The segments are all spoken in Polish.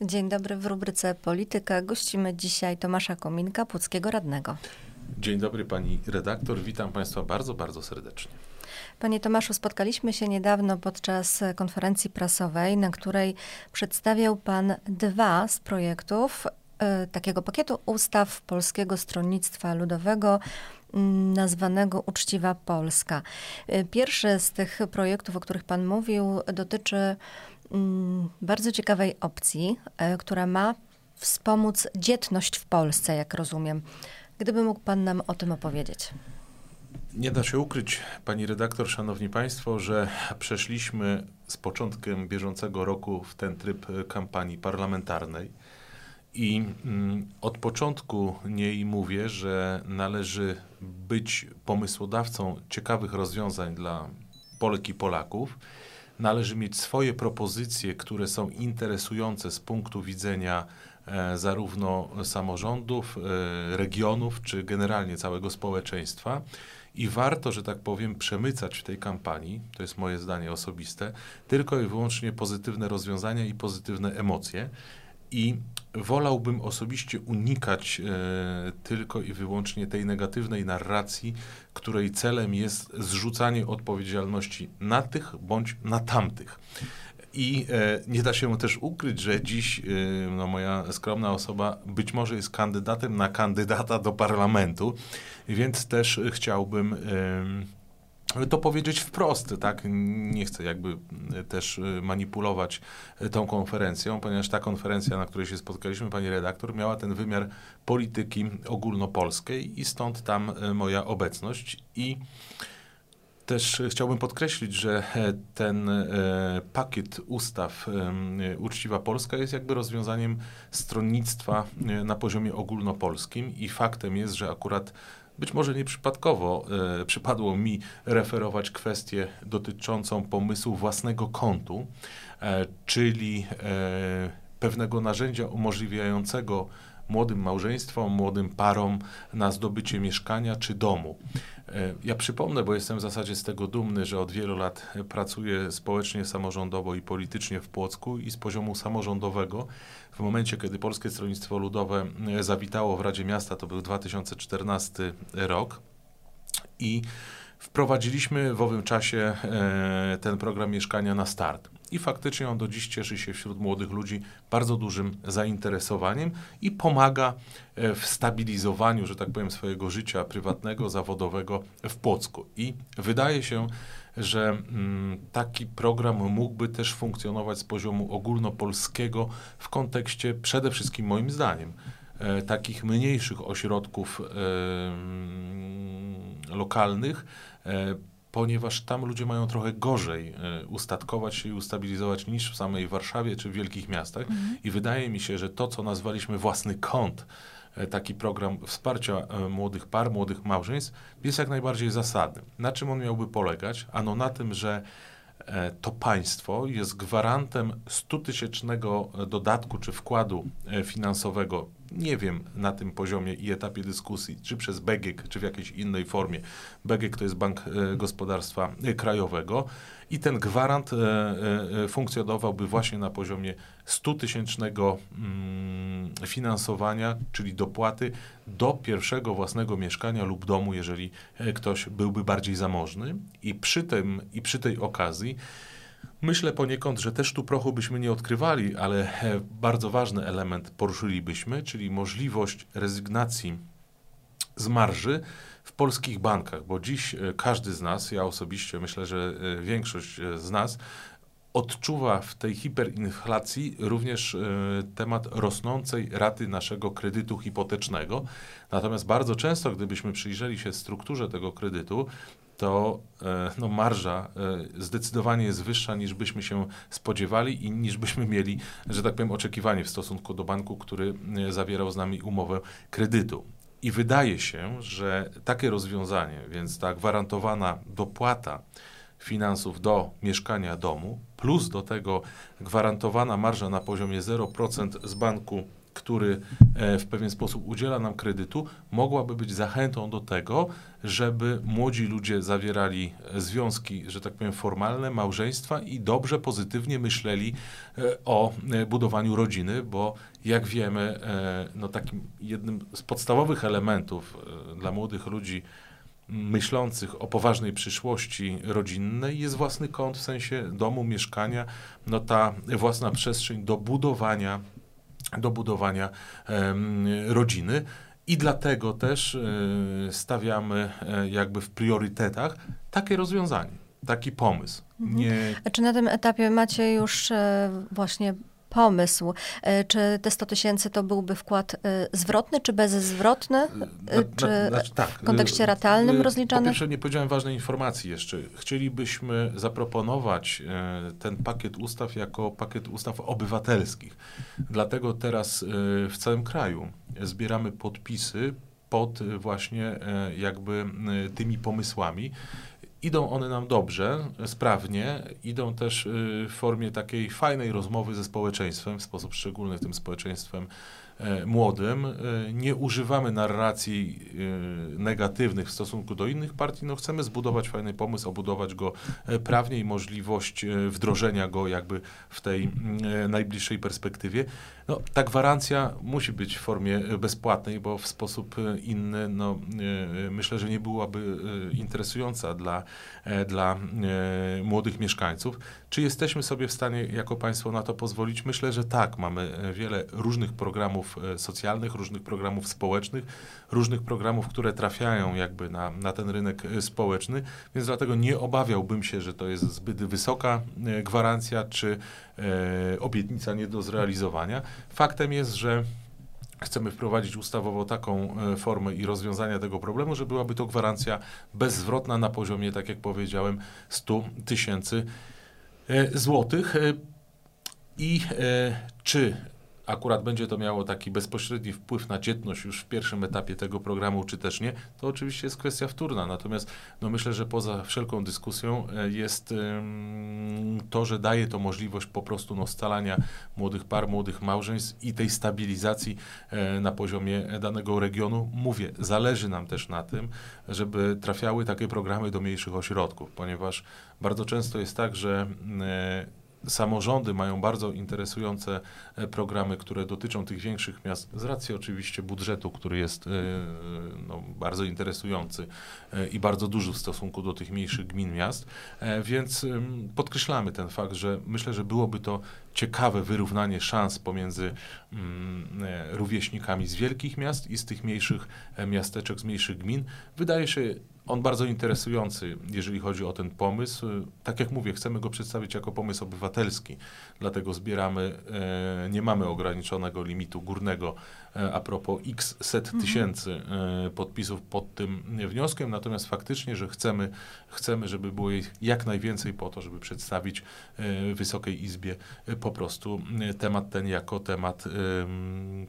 Dzień dobry w rubryce Polityka. Gościmy dzisiaj Tomasza Kominka, Puckiego Radnego. Dzień dobry pani redaktor, witam państwa bardzo, bardzo serdecznie. Panie Tomaszu, spotkaliśmy się niedawno podczas konferencji prasowej, na której przedstawiał pan dwa z projektów y, takiego pakietu ustaw Polskiego Stronnictwa Ludowego nazwanego Uczciwa Polska. Y, pierwszy z tych projektów, o których Pan mówił, dotyczy mm, bardzo ciekawej opcji, y, która ma wspomóc dzietność w Polsce, jak rozumiem. Gdyby mógł Pan nam o tym opowiedzieć. Nie da się ukryć, pani redaktor, szanowni państwo, że przeszliśmy z początkiem bieżącego roku w ten tryb kampanii parlamentarnej. I mm, od początku niej mówię, że należy być pomysłodawcą ciekawych rozwiązań dla Polek i Polaków. Należy mieć swoje propozycje, które są interesujące z punktu widzenia e, zarówno samorządów, e, regionów, czy generalnie całego społeczeństwa. I warto, że tak powiem, przemycać w tej kampanii, to jest moje zdanie osobiste, tylko i wyłącznie pozytywne rozwiązania i pozytywne emocje. I wolałbym osobiście unikać e, tylko i wyłącznie tej negatywnej narracji, której celem jest zrzucanie odpowiedzialności na tych bądź na tamtych. I e, nie da się też ukryć, że dziś e, no, moja skromna osoba być może jest kandydatem na kandydata do parlamentu, więc też chciałbym. To powiedzieć wprost, tak? Nie chcę jakby e, też e, manipulować e, tą konferencją, ponieważ ta konferencja, na której się spotkaliśmy, pani redaktor, miała ten wymiar polityki ogólnopolskiej i stąd tam moja obecność i też chciałbym podkreślić, że ten pakiet ustaw Uczciwa Polska jest jakby rozwiązaniem stronnictwa na poziomie ogólnopolskim i faktem jest, że akurat być może nieprzypadkowo e, przypadło mi referować kwestię dotyczącą pomysłu własnego kontu, e, czyli e, pewnego narzędzia umożliwiającego młodym małżeństwom, młodym parom na zdobycie mieszkania czy domu. E, ja przypomnę, bo jestem w zasadzie z tego dumny, że od wielu lat pracuję społecznie, samorządowo i politycznie w Płocku i z poziomu samorządowego. W momencie, kiedy Polskie Stronnictwo Ludowe e, zawitało w Radzie Miasta, to był 2014 rok i wprowadziliśmy w owym czasie e, ten program mieszkania na start i faktycznie on do dziś cieszy się wśród młodych ludzi bardzo dużym zainteresowaniem i pomaga e, w stabilizowaniu, że tak powiem, swojego życia prywatnego, zawodowego w Płocku. I wydaje się, że mm, taki program mógłby też funkcjonować z poziomu ogólnopolskiego w kontekście przede wszystkim moim zdaniem e, takich mniejszych ośrodków e, lokalnych, ponieważ tam ludzie mają trochę gorzej e, ustatkować się i ustabilizować niż w samej Warszawie czy w wielkich miastach. Mhm. I wydaje mi się, że to, co nazwaliśmy własny kąt, e, taki program wsparcia e, młodych par, młodych małżeństw, jest jak najbardziej zasadny. Na czym on miałby polegać? Ano na tym, że to państwo jest gwarantem 100-tysięcznego dodatku czy wkładu finansowego nie wiem na tym poziomie i etapie dyskusji, czy przez BGK, czy w jakiejś innej formie. BGK to jest Bank e, Gospodarstwa Krajowego i ten gwarant e, e, funkcjonowałby właśnie na poziomie 100-tysięcznego mm, finansowania, czyli dopłaty do pierwszego własnego mieszkania lub domu, jeżeli ktoś byłby bardziej zamożny. I przy tym i przy tej okazji Myślę poniekąd, że też tu prochu byśmy nie odkrywali, ale e, bardzo ważny element poruszylibyśmy, czyli możliwość rezygnacji z marży w polskich bankach, bo dziś e, każdy z nas, ja osobiście myślę, że e, większość z nas odczuwa w tej hiperinflacji również temat rosnącej raty naszego kredytu hipotecznego. Natomiast bardzo często, gdybyśmy przyjrzeli się strukturze tego kredytu, to e, no, marża e, zdecydowanie jest wyższa niż byśmy się spodziewali i niż byśmy mieli, że tak powiem, oczekiwanie w stosunku do banku, który e, zawierał z nami umowę kredytu. I wydaje się, że takie rozwiązanie, więc ta gwarantowana dopłata finansów do mieszkania domu, plus do tego gwarantowana marża na poziomie 0% z banku który w pewien sposób udziela nam kredytu, mogłaby być zachętą do tego, żeby młodzi ludzie zawierali związki, że tak powiem, formalne, małżeństwa i dobrze, pozytywnie myśleli o budowaniu rodziny, bo jak wiemy, no takim jednym z podstawowych elementów dla młodych ludzi, myślących o poważnej przyszłości rodzinnej jest własny kąt w sensie domu, mieszkania, no ta własna przestrzeń do budowania, do budowania rodziny. I dlatego też e, stawiamy e, jakby w priorytetach takie rozwiązanie, taki pomysł. Mhm. Nie... Czy na tym etapie macie już e, właśnie pomysł. E, czy te 100 tysięcy to byłby wkład e, zwrotny, czy bezzwrotny? E, czy znaczy, tak. w kontekście ratalnym rozliczany? Po pierwsze, nie powiedziałem ważnej informacji jeszcze. Chcielibyśmy zaproponować ten pakiet ustaw jako pakiet ustaw obywatelskich. Dlatego teraz w całym kraju zbieramy podpisy pod właśnie jakby tymi pomysłami. Idą one nam dobrze, sprawnie, idą też y, w formie takiej fajnej rozmowy ze społeczeństwem, w sposób szczególny tym społeczeństwem E, młodym. E, nie używamy narracji e, negatywnych w stosunku do innych partii. No chcemy zbudować fajny pomysł, obudować go prawnie i możliwość wdrożenia go jakby w tej najbliższej perspektywie. No, ta gwarancja musi być w formie bezpłatnej, bo w sposób inny no, myślę, że nie byłaby interesująca dla, dla młodych mieszkańców. Czy jesteśmy sobie w stanie jako państwo na to pozwolić? Myślę, że tak. Mamy wiele różnych programów e, socjalnych, różnych programów społecznych, różnych programów, które trafiają jakby na, na ten rynek e, społeczny, więc dlatego nie obawiałbym się, że to jest zbyt wysoka e, gwarancja czy e, obietnica nie do zrealizowania. Faktem jest, że chcemy wprowadzić ustawowo taką formę i rozwiązania tego problemu, że byłaby to gwarancja bezzwrotna na poziomie, tak jak powiedziałem, 100 tysięcy złotych. I czy akurat będzie to miało taki bezpośredni wpływ na dzietność już w pierwszym etapie tego programu, czy też nie, to oczywiście jest kwestia wtórna. Natomiast no myślę, że poza wszelką dyskusją e, jest to, że daje to możliwość po prostu no, scalania młodych par, młodych małżeństw i tej stabilizacji e, na poziomie danego regionu. Mówię, zależy nam też na tym, żeby trafiały takie programy do mniejszych ośrodków, ponieważ bardzo często jest tak, że e, samorządy mają bardzo interesujące e, programy, które dotyczą tych większych miast, z racji oczywiście budżetu, który jest e, no, bardzo interesujący e, i bardzo duży w stosunku do tych mniejszych gmin, miast. Więc podkreślamy ten fakt, że myślę, że byłoby to ciekawe wyrównanie szans pomiędzy mm, rówieśnikami z wielkich miast i z tych mniejszych miasteczek, z mniejszych gmin. Wydaje się on bardzo interesujący, jeżeli chodzi o ten pomysł. Tak jak mówię, chcemy go przedstawić jako pomysł obywatelski, dlatego zbieramy, e, nie mamy ograniczonego limitu górnego e, a propos x set mhm. tysięcy e, podpisów pod tym wnioskiem, natomiast faktycznie, że chcemy, chcemy, żeby było ich jak najwięcej po to, żeby przedstawić Wysokiej Izbie po prostu temat ten jako temat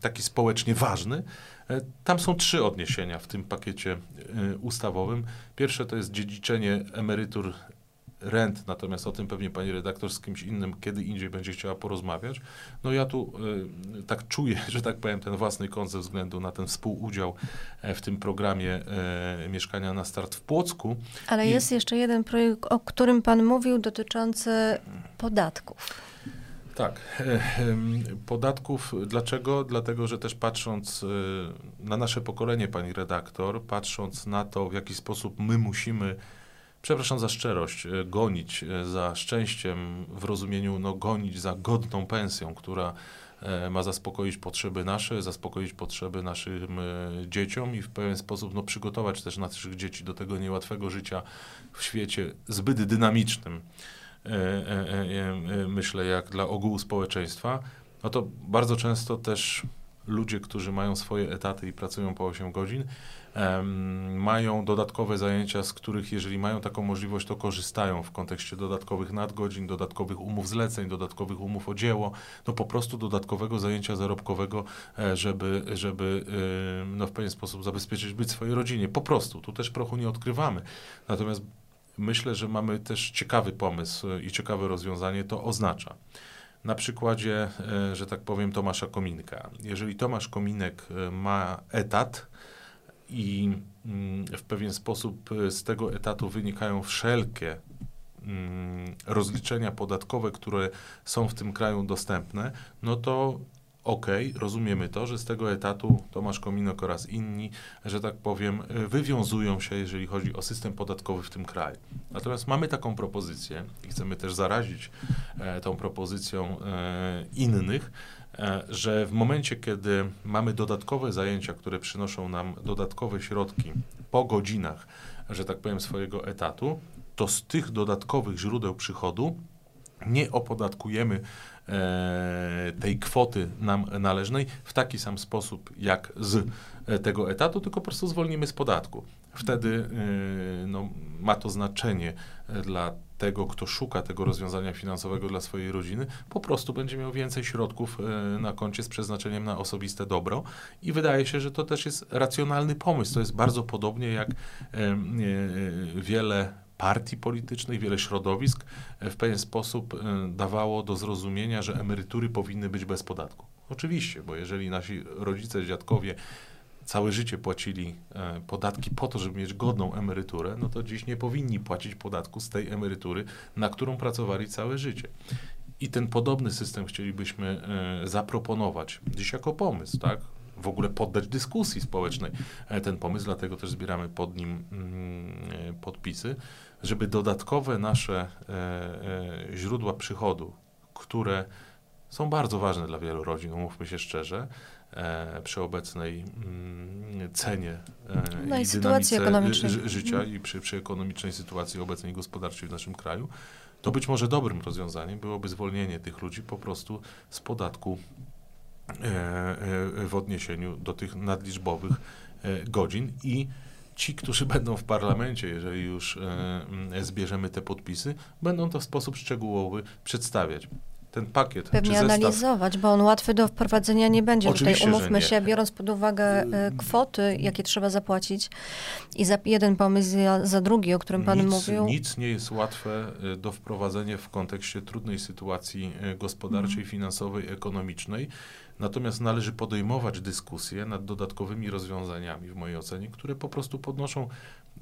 taki społecznie ważny, E, tam są trzy odniesienia w tym pakiecie e, ustawowym. Pierwsze to jest dziedziczenie emerytur rent, natomiast o tym pewnie pani redaktor z kimś innym kiedy indziej będzie chciała porozmawiać. No ja tu y, tak czuję, że tak powiem, ten własny kąt ze względu na ten współudział w tym programie y, Mieszkania na Start w Płocku. Ale I... jest jeszcze jeden projekt, o którym pan mówił, dotyczący podatków. Tak. E, podatków. Dlaczego? Dlatego, że też patrząc e, na nasze pokolenie, pani redaktor, patrząc na to, w jaki sposób my musimy, przepraszam za szczerość, e, gonić za szczęściem w rozumieniu, no gonić za godną pensją, która ma zaspokoić potrzeby nasze, zaspokoić potrzeby naszym dzieciom i w pewien sposób no, przygotować też naszych dzieci do tego niełatwego życia w świecie zbyt dynamicznym. E, e, e, myślę, jak dla ogółu społeczeństwa, no to bardzo często też ludzie, którzy mają swoje etaty i pracują po 8 godzin, mają dodatkowe zajęcia, z których jeżeli mają taką możliwość, to korzystają w kontekście dodatkowych nadgodzin, dodatkowych umów zleceń, dodatkowych umów o dzieło, no po prostu dodatkowego zajęcia zarobkowego, żeby, żeby no w pewien sposób zabezpieczyć być swojej rodzinie. Po prostu, tu też prochu nie odkrywamy. Natomiast myślę, że mamy też ciekawy pomysł i ciekawe rozwiązanie, to oznacza. Na przykładzie, że tak powiem, Tomasza Kominka. Jeżeli Tomasz Kominek ma etat i mm, w pewien sposób z tego etatu wynikają wszelkie mm, rozliczenia podatkowe, które są w tym kraju dostępne, no to okay, rozumiemy to, że z tego etatu Tomasz Kominok oraz inni, że tak powiem, wywiązują się, jeżeli chodzi o system podatkowy w tym kraju. Natomiast mamy taką propozycję i chcemy też zarazić e, tą propozycją e, innych, e, że w momencie, kiedy mamy dodatkowe zajęcia, które przynoszą nam dodatkowe środki po godzinach, że tak powiem, swojego etatu, to z tych dodatkowych źródeł przychodu nie opodatkujemy e, tej kwoty nam należnej w taki sam sposób jak z e, tego etatu, tylko po prostu zwolnimy z podatku. Wtedy e, no, ma to znaczenie dla tego, kto szuka tego rozwiązania finansowego dla swojej rodziny, po prostu będzie miał więcej środków na koncie z przeznaczeniem na osobiste dobro i wydaje się, że to też jest racjonalny pomysł. To jest bardzo podobnie jak wiele partii politycznych, wiele środowisk e, w pewien sposób e, dawało do zrozumienia, że emerytury powinny być bez podatku. Oczywiście, bo jeżeli nasi rodzice, dziadkowie całe życie płacili e, podatki po to, żeby mieć godną emeryturę, no to dziś nie powinni płacić podatku z tej emerytury, na którą pracowali całe życie. I ten podobny system chcielibyśmy zaproponować dziś jako pomysł, tak? w ogóle poddać dyskusji społecznej ten pomysł, dlatego też zbieramy pod nim mm, podpisy, żeby dodatkowe nasze e, e, źródła przychodu, które są bardzo ważne dla wielu rodzin, umówmy się szczerze, e, przy obecnej mm, cenie no i, i sytuacji ekonomicznej życia mhm. i przy, przy ekonomicznej sytuacji obecnej gospodarczej w naszym kraju, to być może dobrym rozwiązaniem byłoby zwolnienie tych ludzi po prostu z podatku w odniesieniu do tych nadliczbowych godzin i ci, którzy będą w parlamencie, jeżeli już e, zbierzemy te podpisy, będą to w sposób szczegółowy przedstawiać ten pakiet. Pewnie analizować, bo on łatwy do wprowadzenia nie będzie. Oczywiście, Tutaj umówmy się, biorąc pod uwagę e, kwoty, jakie trzeba zapłacić i za jeden pomysł, za, drugi, o którym Pan nic, mówił. Nic nie jest łatwe e, do wprowadzenia w kontekście trudnej sytuacji e, gospodarczej, mm. finansowej, ekonomicznej. Natomiast należy podejmować dyskusje nad dodatkowymi rozwiązaniami, w mojej ocenie, które po prostu podnoszą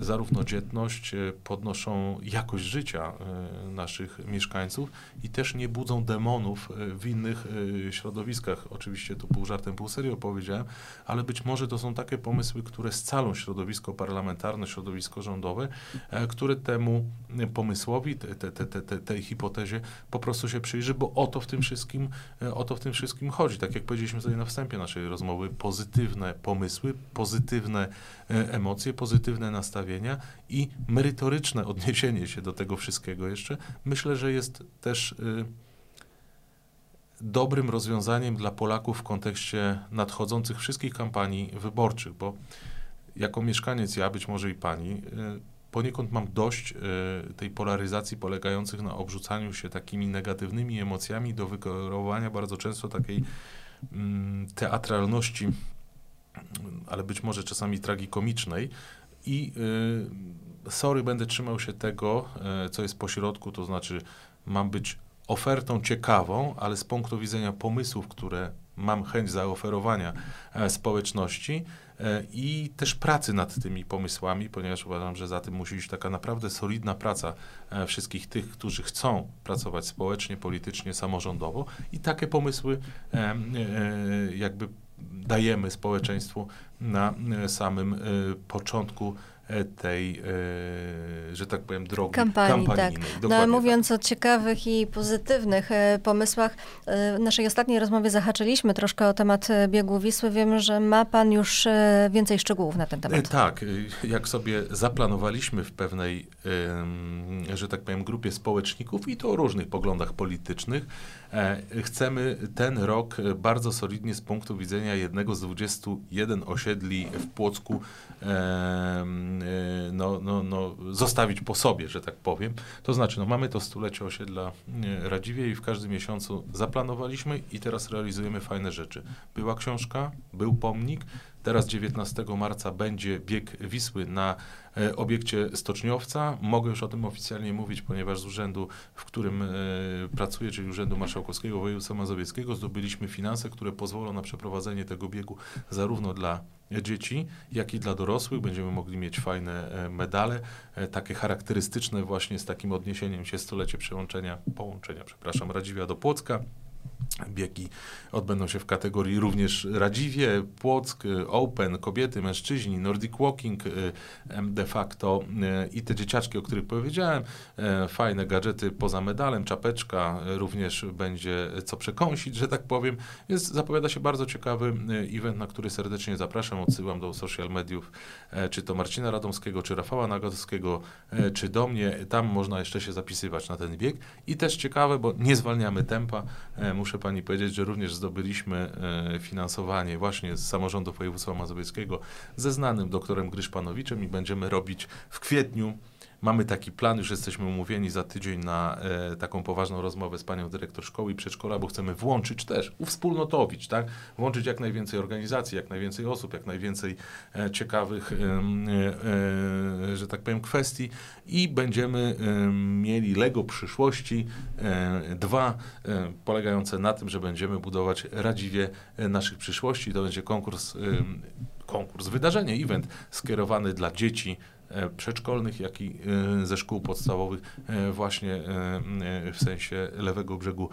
zarówno dzietność, e, podnoszą jakość życia e, naszych mieszkańców i też nie budzą demonów e, w innych środowiskach. Oczywiście tu pół żartem, pół serio powiedziałem, ale być może to są takie pomysły, które scalą środowisko parlamentarne, środowisko rządowe, które temu pomysłowi, te, te, te, tej hipotezie po prostu się przyjrzy, bo o to w tym wszystkim, o to w tym wszystkim chodzi. Tak jak powiedzieliśmy sobie na wstępie naszej rozmowy, pozytywne pomysły, pozytywne emocje, pozytywne nastawienie nastawienia i merytoryczne odniesienie się do tego wszystkiego jeszcze, myślę, że jest też y, dobrym rozwiązaniem dla Polaków w kontekście nadchodzących wszystkich kampanii wyborczych, bo jako mieszkaniec ja, być może i pani, y, poniekąd mam dość y, tej polaryzacji polegających na obrzucaniu się takimi negatywnymi emocjami do wykreowania bardzo często takiej mm, teatralności, ale być może czasami tragikomicznej, i y, sorry, będę trzymał się tego, y, co jest po środku, to znaczy mam być ofertą ciekawą, ale z punktu widzenia pomysłów, które mam chęć zaoferowania e, społeczności e, i też pracy nad tymi pomysłami, ponieważ uważam, że za tym musi iść taka naprawdę solidna praca e, wszystkich tych, którzy chcą pracować społecznie, politycznie, samorządowo. I takie pomysły jakby dajemy społeczeństwu na e, samym e, początku e, tej, że tak powiem, drogi kampanii. Tak. No, ale mówiąc tak. o ciekawych i pozytywnych pomysłach, w naszej ostatniej rozmowie zahaczyliśmy troszkę o temat biegu Wisły. Wiem, że ma pan już więcej szczegółów na ten temat. Tak, jak sobie zaplanowaliśmy w pewnej, że tak powiem, grupie społeczników i to o różnych poglądach politycznych, chcemy ten rok bardzo solidnie z punktu widzenia jednego z 21 osiedli w Płocku e, e, no, no, no, zostawić po sobie, że tak powiem. To znaczy, no, mamy to stulecie osiedla Radziwie i w każdym miesiącu zaplanowaliśmy i teraz realizujemy fajne rzeczy. Była książka, był pomnik, Teraz 19 marca będzie bieg Wisły na e, obiekcie Stoczniowca. Mogę już o tym oficjalnie mówić, ponieważ z urzędu, w którym e, pracuję, czyli Urzędu Marszałkowskiego Województwa Mazowieckiego, zdobyliśmy finanse, które pozwolą na przeprowadzenie tego biegu zarówno dla dzieci, jak i dla dorosłych. Będziemy mogli mieć fajne e, medale, takie charakterystyczne właśnie z takim odniesieniem się stulecie przełączenia, połączenia, przepraszam, Radziwia do Płocka. Biegi odbędą się w kategorii również Radziwie, Płock, Open, kobiety, mężczyźni, Nordic Walking de facto i te dzieciaczki, o których powiedziałem, e, fajne gadżety poza medalem, czapeczka, również będzie co przekąsić, że tak powiem. Jest, zapowiada się bardzo ciekawy e, event, na który serdecznie zapraszam, odsyłam do social mediów, e, czy to Marcina Radomskiego, czy Rafała Nagodowskiego, czy do mnie. Tam można jeszcze się zapisywać na ten bieg. I też ciekawe, bo nie zwalniamy tempa, muszę Pani powiedzieć, że również zdobyliśmy e, finansowanie właśnie z samorządu województwa mazowieckiego ze znanym doktorem Gryszpanowiczem i będziemy robić w kwietniu Mamy taki plan, już jesteśmy umówieni za tydzień na e, taką poważną rozmowę z panią dyrektor szkoły i przedszkola, bo chcemy włączyć też, uwspólnotowić, tak? Włączyć jak najwięcej organizacji, jak najwięcej osób, jak najwięcej e, ciekawych, e, e że tak powiem, kwestii i będziemy e, mieli Lego przyszłości e, dwa, polegające na tym, że będziemy budować radziwie naszych przyszłości. To będzie konkurs konkurs, wydarzenie, event skierowany dla dzieci E, przedszkolnych, jak i e, ze szkół podstawowych e, właśnie w sensie lewego brzegu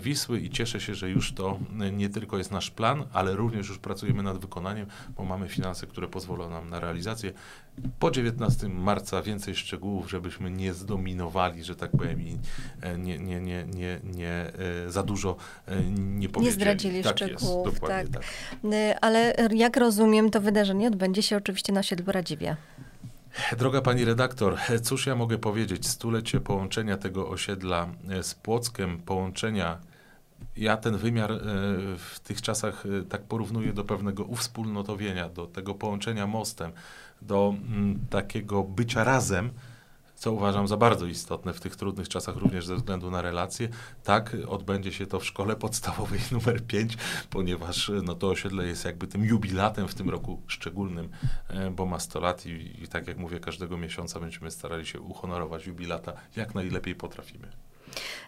Wisły i cieszę się, że już to nie tylko jest nasz plan, ale również już pracujemy nad wykonaniem, bo mamy finanse, które pozwolą nam na realizację. Po 19 marca więcej szczegółów, żebyśmy nie zdominowali, że tak powiem, i nie, nie, nie, nie, nie za dużo nie powiedzieli. Nie zdradzili tak szczegółów, jest, tak. tak. Ale jak rozumiem, to wydarzenie odbędzie się oczywiście na osiedlu Radziwia. Droga pani redaktor, cóż ja mogę powiedzieć? Stulecie połączenia tego osiedla e, z Płockiem, połączenia. Ja ten wymiar e, w tych czasach e, tak porównuję do pewnego uwspólnotowienia, do tego połączenia mostem, do mm, takiego bycia razem co uważam za bardzo istotne w tych trudnych czasach, również ze względu na relacje. Tak, odbędzie się to w szkole podstawowej numer 5, ponieważ no, to osiedle jest jakby tym jubilatem w tym roku szczególnym, e, bo ma 100 lat i, i tak jak mówię, każdego miesiąca będziemy starali się uhonorować jubilata jak najlepiej potrafimy.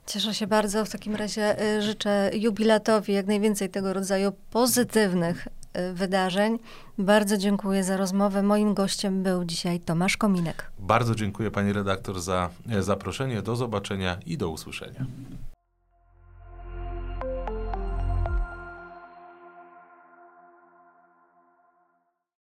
Cieszę się bardzo. W takim razie y, życzę jubilatowi jak najwięcej tego rodzaju pozytywnych wydarzeń. Bardzo dziękuję za rozmowę. Moim gościem był dzisiaj Tomasz Kominek. Bardzo dziękuję pani redaktor za e, zaproszenie. Do zobaczenia i do usłyszenia.